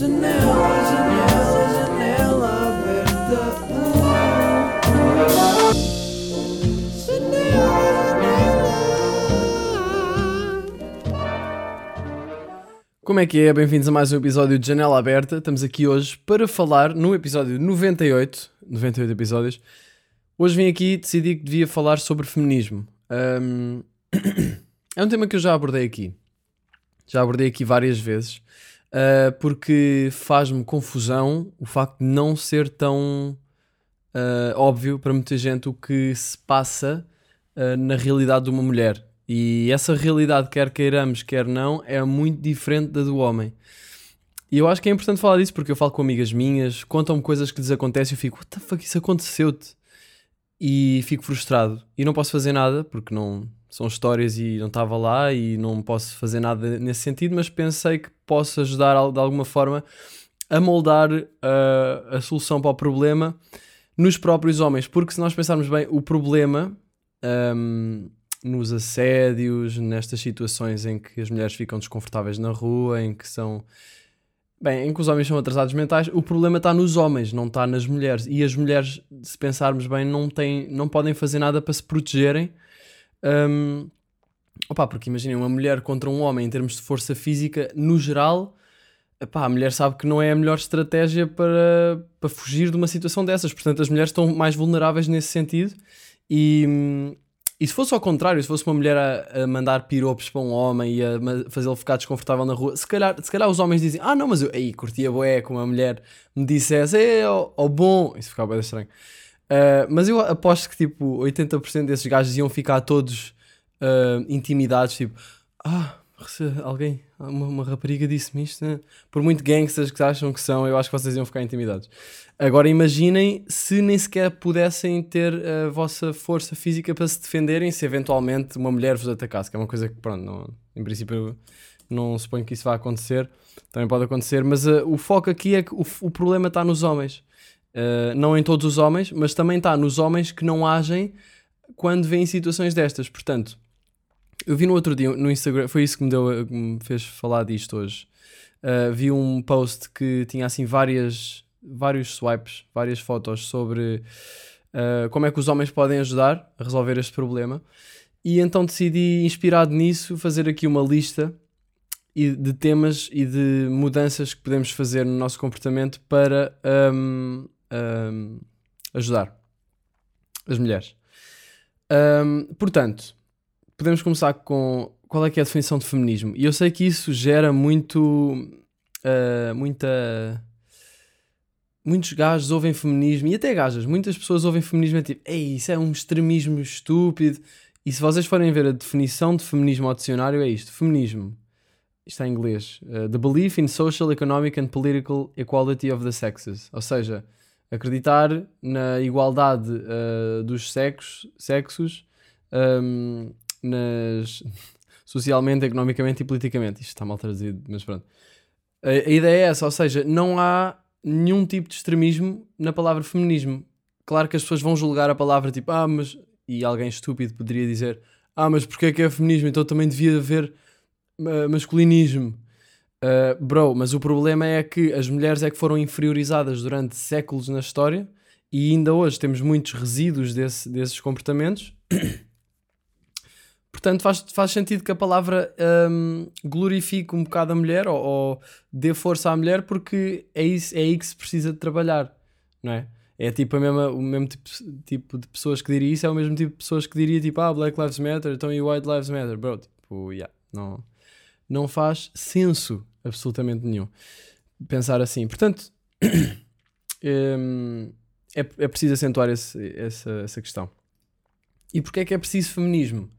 Janela, janela, janela aberta. Como é que é? Bem-vindos a mais um episódio de Janela Aberta. Estamos aqui hoje para falar no episódio 98, 98 episódios. Hoje vim aqui e decidi que devia falar sobre feminismo. Ahm, é um tema que eu já abordei aqui. Já abordei aqui várias vezes. Ah, porque faz-me confusão o facto de não ser tão ah, óbvio para muita gente o que se passa ah, na realidade de uma mulher. E essa realidade, quer queiramos, quer não, é muito diferente da do homem. E eu acho que é importante falar disso porque eu falo com amigas minhas, contam-me coisas que lhes acontecem e eu fico, what the fuck, isso aconteceu-te? E fico frustrado. E não posso fazer nada porque não são histórias e não estava lá e não posso fazer nada nesse sentido, mas pensei que posso ajudar de alguma forma a moldar ah, a solução para o problema nos próprios homens. Porque se nós pensarmos bem, o problema. ahm, nos assédios, nestas situações em que as mulheres ficam desconfortáveis na rua, em que são. Bem, em que os homens são atrasados mentais, o problema está nos homens, não está nas mulheres. E as mulheres, se pensarmos bem, não, têm, não podem fazer nada para se protegerem. Hum, opá, porque imaginem, uma mulher contra um homem em termos de força física, no geral, a mulher sabe que não é a melhor estratégia para, para fugir de uma situação dessas. Portanto, as mulheres estão mais vulneráveis nesse sentido. E, e se fosse ao contrário, se fosse uma mulher a, a mandar piropos para um homem e a fazê-lo ficar desconfortável na rua, se calhar, se calhar os homens dizem: Ah, não, mas eu aí curtia boé com uma mulher me dissesse, é, ó ó bom. Isso ficava bem estranho. Uh, mas eu aposto que tipo 80% desses gajos iam ficar todos uh, intimidados, tipo, ah, alguém, uma, uma rapariga disse-me isto, né? por muito gangsters que acham que são, eu acho que vocês iam ficar intimidados. Agora imaginem se nem sequer pudessem ter a vossa força física para se defenderem se eventualmente uma mulher vos atacasse, que é uma coisa que, pronto, não, em princípio não suponho que isso vá acontecer, também pode acontecer, mas uh, o foco aqui é que o, o problema está nos homens. Uh, não em todos os homens, mas também está nos homens que não agem quando vêem situações destas. Portanto, eu vi no outro dia no Instagram, foi isso que me, deu, que me fez falar disto hoje. Uh, vi um post que tinha assim várias, vários swipes, várias fotos sobre uh, como é que os homens podem ajudar a resolver este problema. E então decidi, inspirado nisso, fazer aqui uma lista de temas e de mudanças que podemos fazer no nosso comportamento para um, um, ajudar as mulheres. Um, portanto, podemos começar com qual é que é a definição de feminismo. E eu sei que isso gera muito. uh, muita. Muitos gajos ouvem feminismo, e até gajas, muitas pessoas ouvem feminismo é tipo, ei, isso é um extremismo estúpido. E se vocês forem ver a definição de feminismo ao dicionário, é isto: feminismo isto é em inglês, uh, the belief in social, economic and political equality of the sexes, ou seja, acreditar na igualdade uh, dos sexos, sexos um, nas, socialmente, economicamente e politicamente. Isto está mal traduzido, mas pronto. A, a ideia é essa, ou seja, não há nenhum tipo de extremismo na palavra feminismo. Claro que as pessoas vão julgar a palavra tipo, ah, mas. E alguém estúpido poderia dizer, ah, mas porque é que é feminismo? Então também devia haver ma- masculinismo. Uh, bro, mas o problema é que as mulheres é que foram inferiorizadas durante séculos na história e ainda hoje temos muitos resíduos desse- desses comportamentos. Portanto, faz, faz sentido que a palavra um, glorifique um bocado a mulher ou, ou dê força à mulher porque é, isso, é aí que se precisa de trabalhar, não é? É tipo a mesma, o mesmo tipo, tipo de pessoas que diria isso, é o mesmo tipo de pessoas que diria tipo, ah, Black Lives Matter, então e White Lives Matter, bro, tipo, yeah, não, não faz senso absolutamente nenhum pensar assim. Portanto, hum, é, é preciso acentuar esse- essa, essa questão. E porquê é que é preciso feminismo?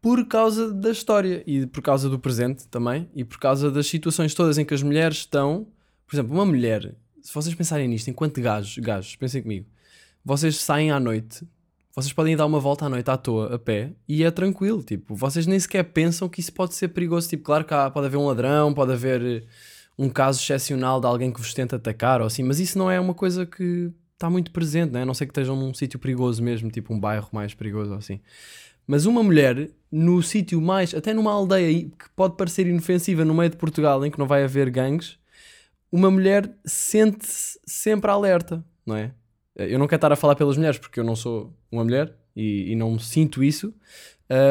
Por causa da história e por causa do presente também e por causa das situações todas em que as mulheres estão. Por exemplo, uma mulher, se vocês pensarem nisto, enquanto gajos, gajos, pensem comigo, vocês saem à noite, vocês podem dar uma volta à noite à toa, a pé, e é tranquilo. Tipo, vocês nem sequer pensam que isso pode ser perigoso. Tipo, claro que há- pode haver um ladrão, pode haver eh, um caso excepcional de alguém que vos tenta atacar ou assim, mas isso não é uma coisa que está muito presente, né? a não ser que estejam num sítio perigoso mesmo, tipo um bairro mais perigoso ou assim. Mas uma mulher no sítio mais, até numa aldeia que pode parecer inofensiva no meio de Portugal, em que não vai haver gangues, uma mulher sente-se sempre alerta, não é? Eu não quero estar a falar pelas mulheres porque eu não sou uma mulher e, e não sinto isso,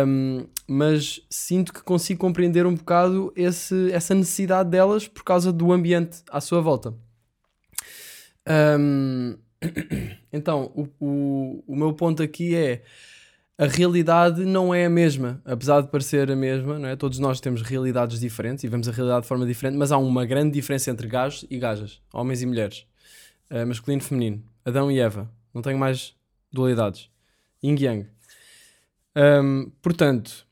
um, mas sinto que consigo compreender um bocado esse, essa necessidade delas por causa do ambiente à sua volta. Um, então, o, o, o meu ponto aqui é a realidade não é a mesma, apesar de parecer a mesma, não é? Todos nós temos realidades diferentes e vemos a realidade de forma diferente, mas há uma grande diferença entre gajos e gajas, homens e mulheres, uh, masculino e feminino, Adão e Eva. Não tenho mais dualidades. Yin Yang. Um, portanto,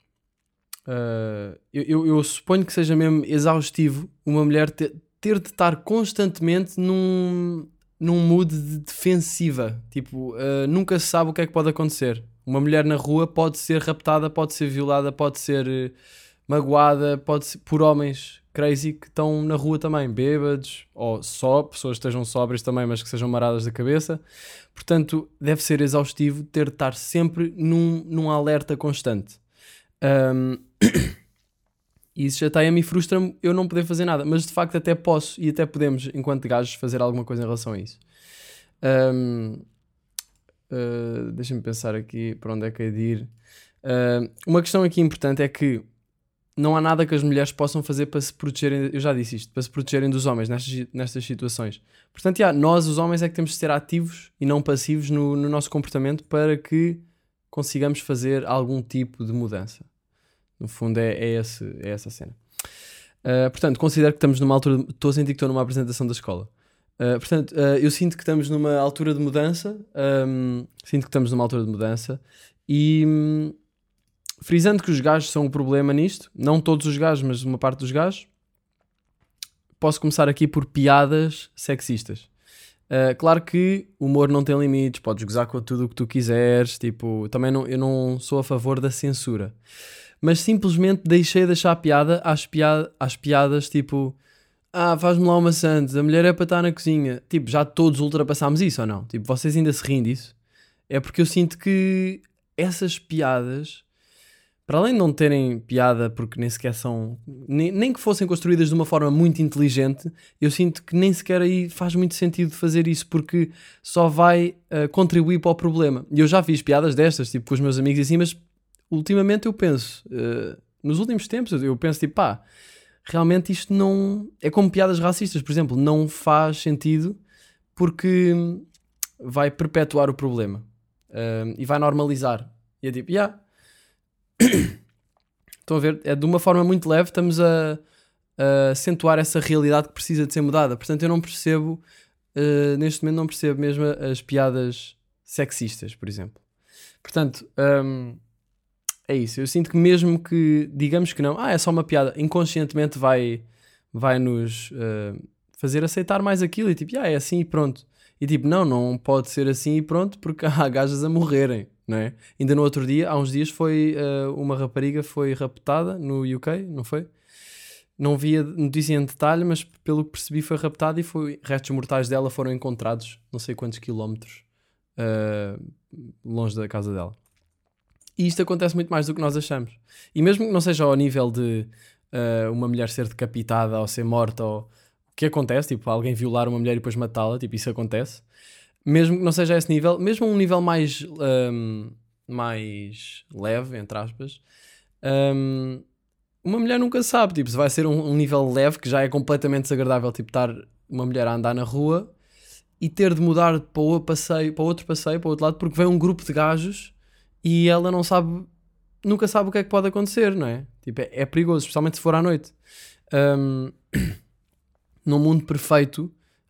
uh, eu, eu, eu, suponho que seja mesmo exaustivo uma mulher ter, ter de estar constantemente num, num mood de defensiva. Tipo, uh, nunca se sabe o que é que pode acontecer. Uma mulher na rua pode ser raptada, pode ser violada, pode ser uh, magoada, pode ser por homens crazy que estão na rua também, bêbados, ou só, pessoas que estejam sóbrias também, mas que sejam maradas da cabeça. Portanto, deve ser exaustivo ter de estar sempre num, num alerta constante. Um, isso já está a mim frustra-me eu não poder fazer nada, mas de facto até posso e até podemos, enquanto gajos, fazer alguma coisa em relação a isso. Um, Uh, Deixa-me pensar aqui para onde é que é de ir. Uh, uma questão aqui importante é que não há nada que as mulheres possam fazer para se protegerem, eu já disse isto, para se protegerem dos homens nestas, nestas situações. Portanto, yeah, nós, os homens, é que temos de ser ativos e não passivos no, no nosso comportamento para que consigamos fazer algum tipo de mudança. No fundo, é, é, esse, é essa cena. Uh, portanto, considero que estamos numa altura. Estou a sentir que estou numa apresentação da escola. Uh, portanto, uh, eu sinto que estamos numa altura de mudança. Um, sinto que estamos numa altura de mudança. E um, frisando que os gajos são o problema nisto, não todos os gajos, mas uma parte dos gajos, posso começar aqui por piadas sexistas. Uh, claro que o humor não tem limites, podes gozar com tudo o que tu quiseres. Tipo, também não, eu não sou a favor da censura, mas simplesmente deixei de achar piada às, piada, às piadas tipo ah, faz-me lá uma Santos, a mulher é para estar na cozinha. Tipo, já todos ultrapassámos isso ou não? Tipo, vocês ainda se riem disso? É porque eu sinto que essas piadas, para além de não terem piada porque nem sequer são, nem, nem que fossem construídas de uma forma muito inteligente, eu sinto que nem sequer aí faz muito sentido fazer isso porque só vai uh, contribuir para o problema. E eu já fiz piadas destas, tipo, com os meus amigos e assim, mas ultimamente eu penso, uh, nos últimos tempos, eu penso tipo, pá realmente isto não. É como piadas racistas, por exemplo, não faz sentido porque vai perpetuar o problema um, e vai normalizar. E é tipo, yeah. Estão a ver? É de uma forma muito leve, estamos a, a acentuar essa realidade que precisa de ser mudada. Portanto, eu não percebo, uh, neste momento, não percebo mesmo as piadas sexistas, por exemplo. Portanto, um, é isso. Eu sinto que mesmo que digamos que não, ah, é só uma piada, inconscientemente vai, vai nos uh, fazer aceitar mais aquilo e tipo, ah, é assim e pronto. E tipo, não, não pode ser assim e pronto porque há gajas a morrerem, não é? Ainda no outro dia, há uns dias, foi uh, uma rapariga foi raptada no UK, não foi? Não vi a notícia em detalhe, mas pelo que percebi foi raptada e foi, restos mortais dela foram encontrados não sei quantos quilómetros uh, longe da casa dela. E isto acontece muito mais do que nós achamos. E mesmo que não seja ao nível de uh, uma mulher ser decapitada ou ser morta, ou o que acontece, tipo alguém violar uma mulher e depois matá-la, tipo isso acontece. Mesmo que não seja a esse nível, mesmo um nível mais, um, mais leve, entre aspas, um, uma mulher nunca sabe, tipo, se vai ser um, um, nível leve que já é completamente desagradável, tipo, estar uma mulher a andar na rua e ter de mudar para, o passeio, para outro passeio, para outro lado, porque vem um grupo de gajos e ela não sabe, nunca sabe o que é que pode acontecer, não é? Tipo, é, é perigoso, especialmente se for à noite. Um, num mundo perfeito,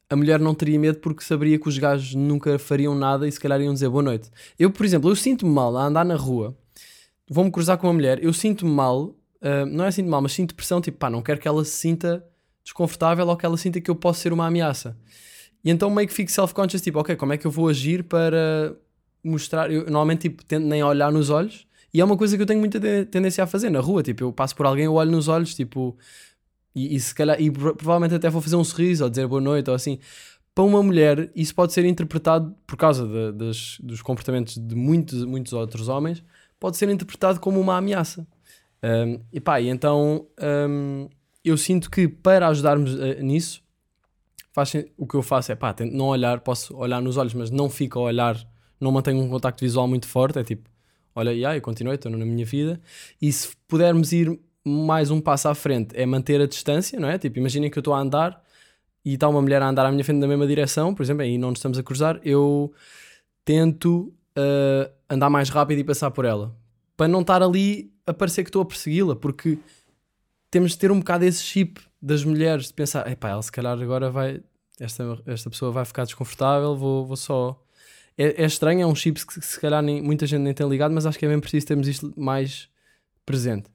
a mulher não teria medo porque saberia que os gajos nunca fariam nada e se calhar iam dizer boa noite. Eu, por exemplo, eu sinto-me mal a andar na rua, vou-me cruzar com uma mulher, eu sinto-me mal, uh, não é sinto mal, mas sinto pressão, tipo, pá, não quero que ela se sinta desconfortável ou que ela sinta que eu posso ser uma ameaça. E então meio que fico self-conscious, tipo, ok, como é que eu vou agir para mostrar. Eu normalmente tipo, tento nem olhar nos olhos. E é uma coisa que eu tenho muita tendência a fazer na rua. Tipo, eu passo por alguém, eu olho nos olhos, tipo. E, e se calhar. E provavelmente até vou fazer um sorriso ou dizer boa noite ou assim. Para uma mulher, isso pode ser interpretado, por causa de, das, dos comportamentos de muitos, muitos outros homens, pode ser interpretado como uma ameaça. Um, e pá, e então um, eu sinto que para ajudarmos uh, nisso, faz o que eu faço é pá, tento não olhar, posso olhar nos olhos, mas não fico a olhar, não mantenho um contacto visual muito forte, é tipo, olha, aí, eu continuei, estou na minha vida. E se pudermos ir mais um passo à frente, é manter a distância, não é? Tipo, imaginem que eu estou a andar e está uma mulher a andar à minha frente na mesma direção, por exemplo, e não nos estamos a cruzar, eu tento ah, andar mais rápido e passar por ela. Para não estar ali a parecer que estou a persegui-la, porque temos de ter um bocado esse chip das mulheres, de pensar, epá, ela se calhar agora vai, esta, esta pessoa vai ficar desconfortável, vou, vou só... É, é estranho, é um chip que se calhar nem, muita gente nem tem ligado, mas acho que é bem preciso termos isto mais presente.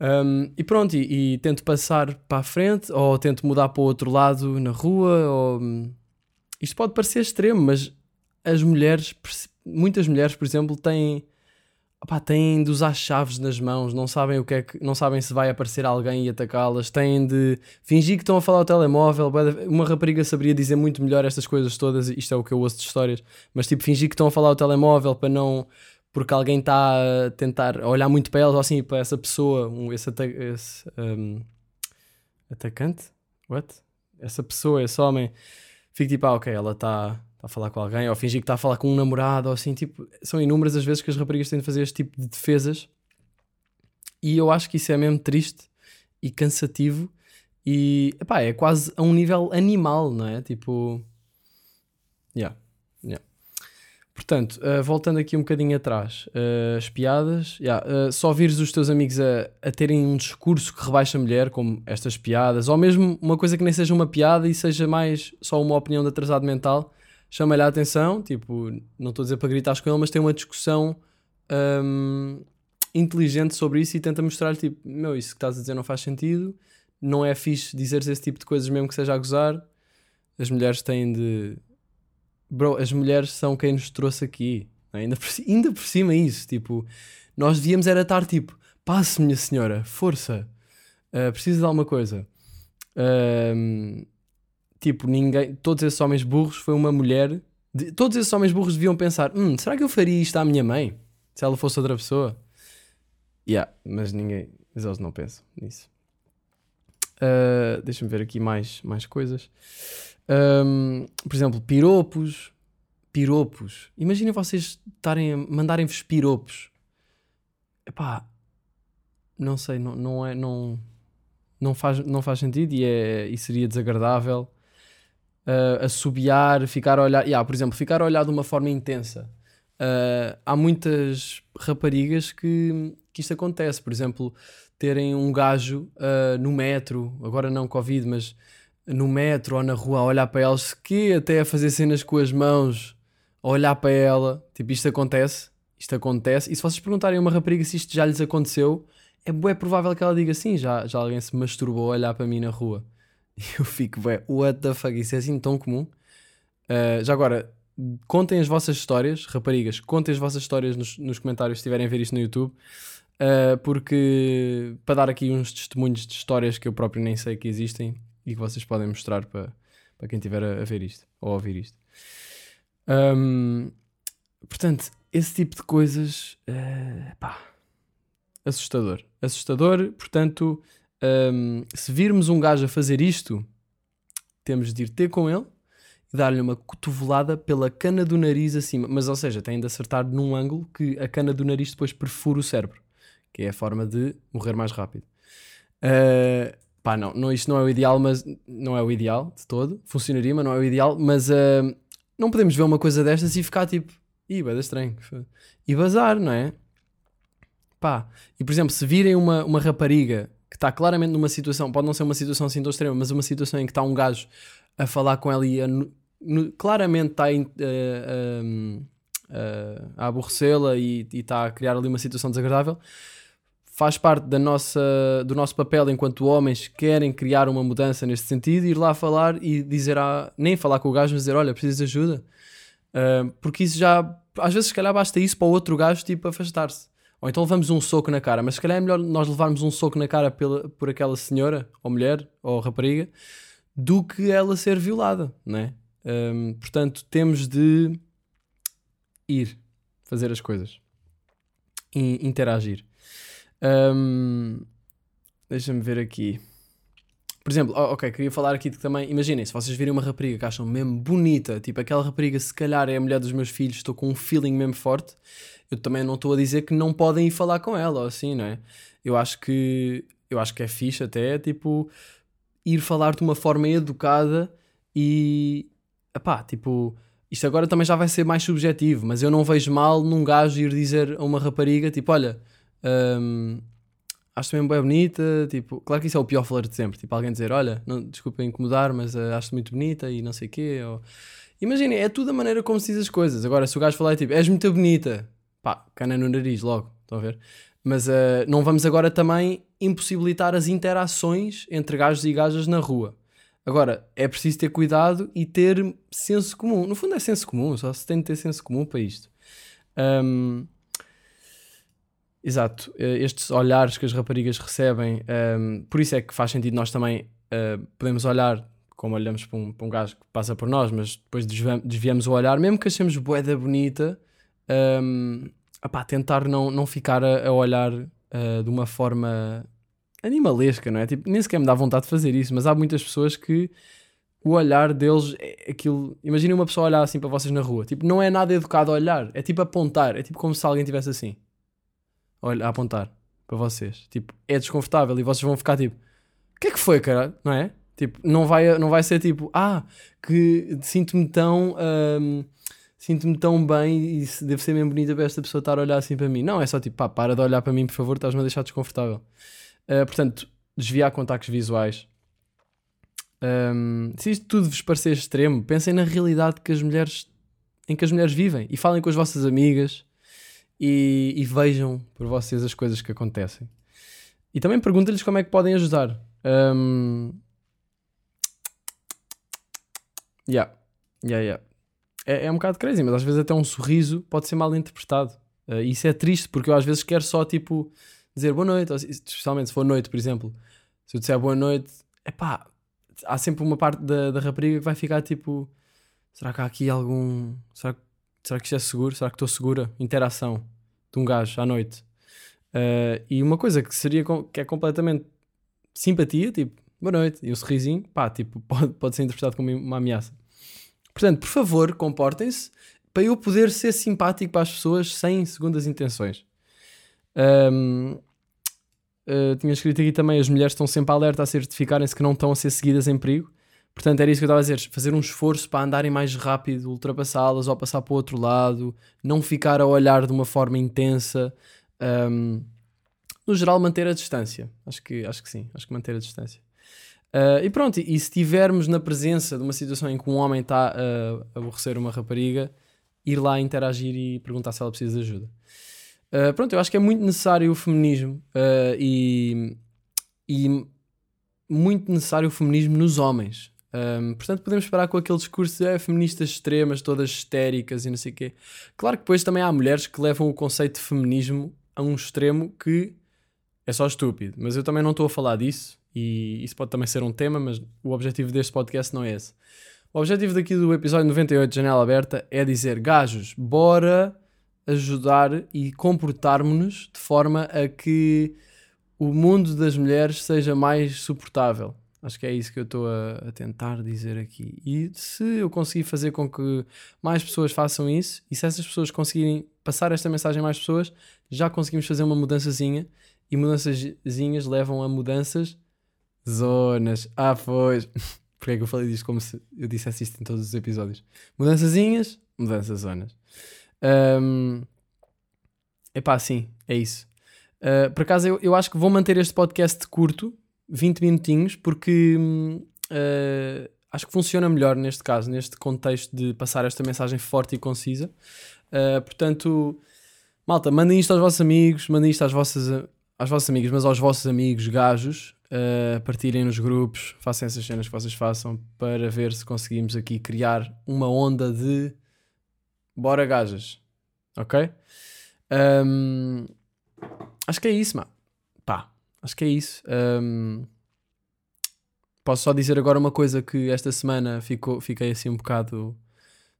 Um, e pronto, e, e tento passar para a frente, ou tento mudar para o outro lado na rua, ou... Isto pode parecer extremo, mas as mulheres, muitas mulheres, por exemplo, têm, têm de usar chaves nas mãos, não sabem o que é que, não sabem se vai aparecer alguém e atacá-las, têm de fingir que estão a falar ao telemóvel. Uma rapariga saberia dizer muito melhor estas coisas todas, isto é o que eu ouço de histórias, mas tipo, fingir que estão a falar ao telemóvel para não. Porque alguém está a tentar olhar muito para elas ou assim, para essa pessoa, um, esse, ata- esse um, atacante? What? Essa pessoa, esse homem, fica tipo, ah, ok, ela está tá a falar com alguém, ou fingir que está a falar com um namorado, ou assim, tipo, são inúmeras as vezes que as raparigas têm de fazer este tipo de defesas, e eu acho que isso é mesmo triste e cansativo, e epá, é quase a um nível animal, não é? Tipo, yeah. Portanto, uh, voltando aqui um bocadinho atrás, uh, as piadas, yeah, uh, só vires os teus amigos a, a terem um discurso que rebaixa a mulher, como estas piadas, ou mesmo uma coisa que nem seja uma piada e seja mais só uma opinião de atrasado mental, chama-lhe a atenção, tipo, não estou a dizer para gritar com ele, mas tem uma discussão hum, inteligente sobre isso e tenta mostrar-lhe, tipo, meu, isso que estás a dizer não faz sentido, não é fixe dizeres esse tipo de coisas mesmo que seja a gozar, as mulheres têm de... Bro, as mulheres são quem nos trouxe aqui, é? ainda, por, ainda por cima isso, tipo, nós devíamos era estar tipo, passe minha senhora, força, uh, preciso de alguma coisa. Hum, tipo, ninguém, todos esses homens burros foi uma mulher. de- todos esses homens burros deviam pensar: hum, será que eu faria isto à minha mãe? Se ela fosse outra pessoa? Yeah, mas ninguém, mas eles não pensam nisso. Uh, Deixa-me ver aqui mais, mais coisas. Um, por exemplo, piropos. Piropos. Imaginem vocês estarem mandarem-vos piropos. Epá, não sei, não, não é. Não, não, faz, não faz sentido e, é, e seria desagradável. Uh, assobiar, ficar a olhar. Yeah, por exemplo, ficar a olhar de uma forma intensa. Uh, há muitas raparigas que, que isto acontece. Por exemplo, terem um gajo uh, no metro, agora não Covid, mas no metro ou na rua a olhar para elas, que até a fazer cenas com as mãos, a olhar para ela. Tipo, isto acontece. Isto acontece. E se vocês perguntarem a uma rapariga se isto já lhes aconteceu, é bué provável que ela diga sim, já, já alguém se masturbou a olhar para mim na rua. E eu fico, bué, what the fuck, isso é assim tão comum? Uh, já agora, contem as vossas histórias, raparigas, contem as vossas histórias nos, nos comentários se estiverem a ver isto no YouTube, uh, porque para dar aqui uns testemunhos de histórias que eu próprio nem sei que existem e que vocês podem mostrar para, para quem estiver a, a ver isto ou a ouvir isto. Um, portanto, esse tipo de coisas, uh, pá, assustador. Assustador, portanto, um, se virmos um gajo a fazer isto, temos de ir ter com ele e dar-lhe uma cotovelada pela cana do nariz acima. Mas, ou seja, tem de acertar num ângulo que a cana do nariz depois perfura o cérebro, que é a forma de morrer mais rápido. Uh, pá, não, não, isto não é o ideal, mas não é o ideal de todo. Funcionaria, mas não é o ideal. Mas uh, não podemos ver uma coisa destas e ficar tipo, ih, vai dar estranho. E bazar, não é? Pá, e por exemplo, se virem uma, uma rapariga que está claramente numa situação, pode não ser uma situação assim tão extrema, mas uma situação em que está um gajo a falar com ela e a, no- claramente está a, a- a- a aborrecê-la e e está a criar ali uma situação desagradável, faz parte da nossa, do nosso papel enquanto homens que querem criar uma mudança neste sentido, ir lá falar e dizer, a, nem falar com o gajo, mas dizer, olha, precisas de ajuda. Uh, porque isso já, às vezes se calhar basta isso para o outro gajo tipo afastar-se. Ou então levamos um soco na cara, mas se calhar é melhor nós levarmos um soco na cara pela, por aquela senhora, ou mulher, ou rapariga, do que ela ser violada, não é? Um, portanto, temos de ir fazer as coisas, e interagir. Um, Deixa-me ver aqui. Por exemplo, oh, ok, queria falar aqui também, imaginem, se vocês virem uma rapariga que acham mesmo bonita, tipo aquela rapariga se calhar é a mulher dos meus filhos, estou com um feeling mesmo forte, eu também não estou a dizer que não podem ir falar com ela ou assim, não é? Eu acho que, eu acho que é fixe até, tipo, ir falar de uma forma educada e, pá, tipo, isto agora também já vai ser mais subjetivo, mas eu não vejo mal num gajo ir dizer a uma rapariga, tipo, olha, hum, acho-te mesmo bem bonita, tipo, claro que isso é o pior flerte de sempre, tipo, alguém dizer, olha, não, desculpa incomodar, mas uh, acho-te muito bonita e não sei o quê, ou... É tudo a maneira como se diz as coisas. Agora, se o gajo falar, tipo, és muito bonita, pá, cana no nariz logo, estão a ver? Mas uh, não vamos agora também impossibilitar as interações entre gajos e gajas na rua. Agora, é preciso ter cuidado e ter senso comum. No fundo é senso comum, só se tem de ter senso comum para isto. Um, exato, eh, estes olhares que as raparigas recebem, um, por isso é que faz sentido nós também uh, podemos olhar como olhamos para um, para um gajo que passa por nós, mas depois desviamos, o olhar, mesmo que achemos boeda bonita, um, opá, tentar não, não ficar a, a olhar uh, de uma forma animalesca, não é? Tipo, nem sequer me dá vontade de fazer isso, mas há muitas pessoas que o olhar deles é aquilo. Imaginem uma pessoa olhar assim para vocês na rua, tipo, não é nada educado olhar, é tipo apontar, é tipo como se alguém tivesse assim, olha, a apontar para vocês, tipo, é desconfortável e vocês vão ficar tipo, o que é que foi, cara? Não é? Tipo, não vai, não vai ser tipo, ah, que sinto-me tão. Um, sinto-me tão bem e devo ser mesmo bonita para esta pessoa estar a olhar assim para mim. Não, é só tipo, pá, para de olhar para mim, por favor, estás-me a deixar desconfortável. Uh, portanto, desviar contactos visuais. Um, se isto tudo vos parecer extremo, pensem na realidade que as mulheres, em que as mulheres vivem e falem com as vossas amigas e, e vejam por vocês as coisas que acontecem. E também perguntem-lhes como é que podem ajudar. Um, Yeah, yeah, yeah. É, é um bocado crazy, mas às vezes até um sorriso pode ser mal interpretado. Uh, isso é triste porque eu às vezes quero só tipo dizer boa noite, especialmente se for noite, por exemplo. Se eu disser boa noite, é pá, há sempre uma parte da, da rapariga que vai ficar tipo: será que há aqui algum. Será, será que isto é seguro? Será que estou segura? Interação de um gajo à noite. Uh, e uma coisa que seria que é completamente simpatia, tipo, boa noite, e um sorrisinho, pá, tipo, pode, pode ser interpretado como uma ameaça. Portanto, por favor, comportem-se para eu poder ser simpático para as pessoas sem segundas intenções. Um, uh, eh, tinha escrito aqui também: as mulheres estão sempre alerta a certificarem-se que não estão a ser seguidas em perigo. Portanto, era isso que eu estava a dizer: fazer um esforço para andarem mais rápido, ultrapassá-las ou passar para o outro lado, não ficar a olhar de uma forma intensa. Um, no geral, manter a distância. Acho que, acho que sim, acho que manter a distância. Uh, e pronto, e, se estivermos na presença de uma situação em que um homem está a aborrecer uma rapariga, ir lá interagir e perguntar se ela precisa de ajuda. Uh, pronto, eu acho que é muito necessário o feminismo e, e muito necessário o feminismo nos homens. Um, portanto, podemos esperar com aquele discurso de é, feministas extremas, todas histéricas e não sei o quê. Claro que depois também há mulheres que levam o conceito de feminismo a um extremo que é só estúpido. Mas eu também não estou a falar disso e isso pode também ser um tema, mas o objetivo deste podcast não é esse. O objetivo daqui do episódio 98 de Janela Aberta é dizer, gajos, bora ajudar e comportarmos-nos de forma a que o mundo das mulheres seja mais suportável. Acho que é isso que eu estou a, a, tentar dizer aqui. E se eu conseguir fazer com que mais pessoas façam isso, e se essas pessoas conseguirem passar esta mensagem a mais pessoas, já conseguimos fazer uma mudançazinha. E mudançazinhas levam a mudanças Zonas. Ah, pois. Porque é que eu falei disto como se eu dissesse isto em todos os episódios? Mudançazinhas, mudanças zonas. Um, epá, sim, é isso. Uh, por acaso, eu, eu acho que vou manter este podcast curto, 20 minutinhos, porque uh, acho que funciona melhor neste caso, neste contexto de passar esta mensagem forte e concisa. Uh, portanto, malta, mandem isto aos vossos amigos, mandem isto às vossas, às vossas amigas, mas aos vossos amigos gajos, uh, partilhem nos grupos, façam essas cenas que vocês façam para ver se conseguimos aqui criar uma onda de bora gajas, ok? Um, acho que é isso, mano. Pá, acho que é isso. Um, posso só dizer agora uma coisa que esta semana ficou, fiquei assim um bocado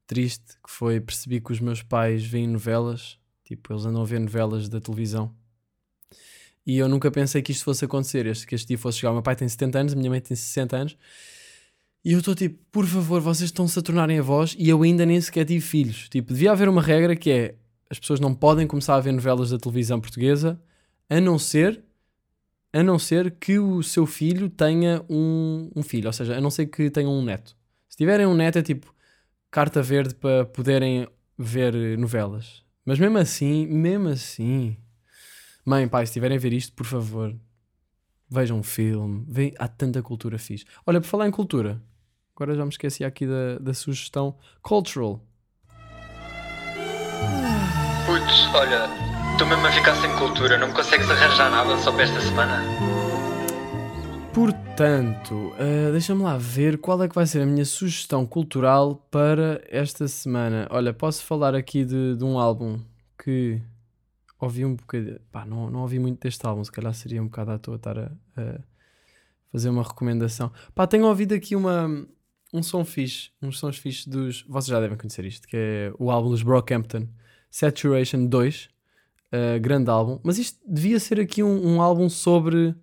triste, que foi percebi que os meus pais veem novelas, tipo, eles andam a ver novelas da televisão E eu nunca pensei que isto fosse acontecer, este, que este dia fosse chegar. O meu pai tem 70 anos, a minha mãe tem 60 anos. E eu estou tipo, por favor, vocês estão-se a tornarem avós e eu ainda nem sequer tive filhos. Tipo, devia haver uma regra que é as pessoas não podem começar a ver novelas da televisão portuguesa a não ser a não ser que o seu filho tenha um, um filho, ou seja, a não ser que tenham um neto. Se tiverem um neto é tipo carta verde para poderem ver novelas. Mas mesmo assim, mesmo assim, mãe, pai, se estiverem a ver isto, por favor, vejam um filme, vejam, há tanta cultura fixe. Olha, por falar em cultura, agora já me esqueci aqui da, da sugestão cultural. Putz, olha, estou mesmo a ficar sem cultura, não me consegues arranjar nada só para esta semana? Portanto, ah, deixa-me lá ver qual é que vai ser a minha sugestão cultural para esta semana. Olha, posso falar aqui de, de um álbum que ouvi um bocadinho. Pá, não, não ouvi muito deste álbum, se calhar seria um bocado à toa estar a, a fazer uma recomendação. Pá, tenho ouvido aqui uma, um som fixe, uns sons fixes dos. Vocês já devem conhecer isto, que é o álbum dos Brockhampton, Saturation 2. Ah, grande álbum, mas isto devia ser aqui um, um álbum sobre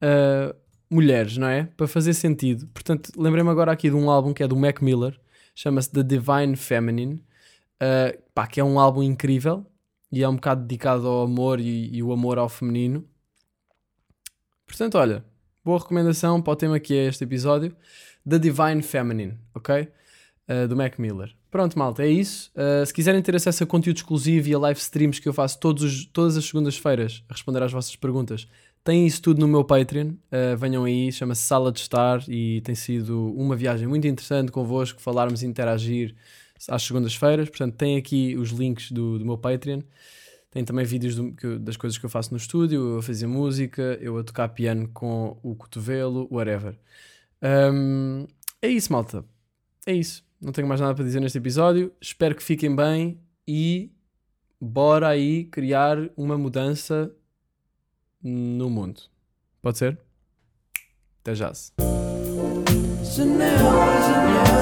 ah, mulheres, não é? Para fazer sentido. Portanto, lembrei-me agora aqui de um álbum que é do Mac Miller, chama-se The Divine Feminine, ah, pá, que é um álbum incrível e é um bocado dedicado ao amor e, e o amor ao feminino. Portanto, olha, boa recomendação para o tema que é este episódio, The Divine Feminine, ok? Uh, do Mac Miller. Pronto, malta, é isso. Uh, se quiserem ter acesso a conteúdo exclusivo e a live streams que eu faço os- todas as segundas-feiras a responder às vossas perguntas, têm isso tudo no meu Patreon. Uh, venham aí, chama-se Sala de Estar e tem sido uma viagem muito interessante convosco, falarmos e interagir às segundas-feiras. Portanto, tem aqui os links do, do meu Patreon. Tem também vídeos do- que das coisas que eu faço no estúdio, eu a fazer música, eu a tocar piano com o cotovelo, whatever. Um, é isso, malta. É isso. Não tenho mais nada para dizer neste episódio. Espero que fiquem bem e bora aí criar uma mudança no mundo. Pode ser? Até já. -se. Janela, janela,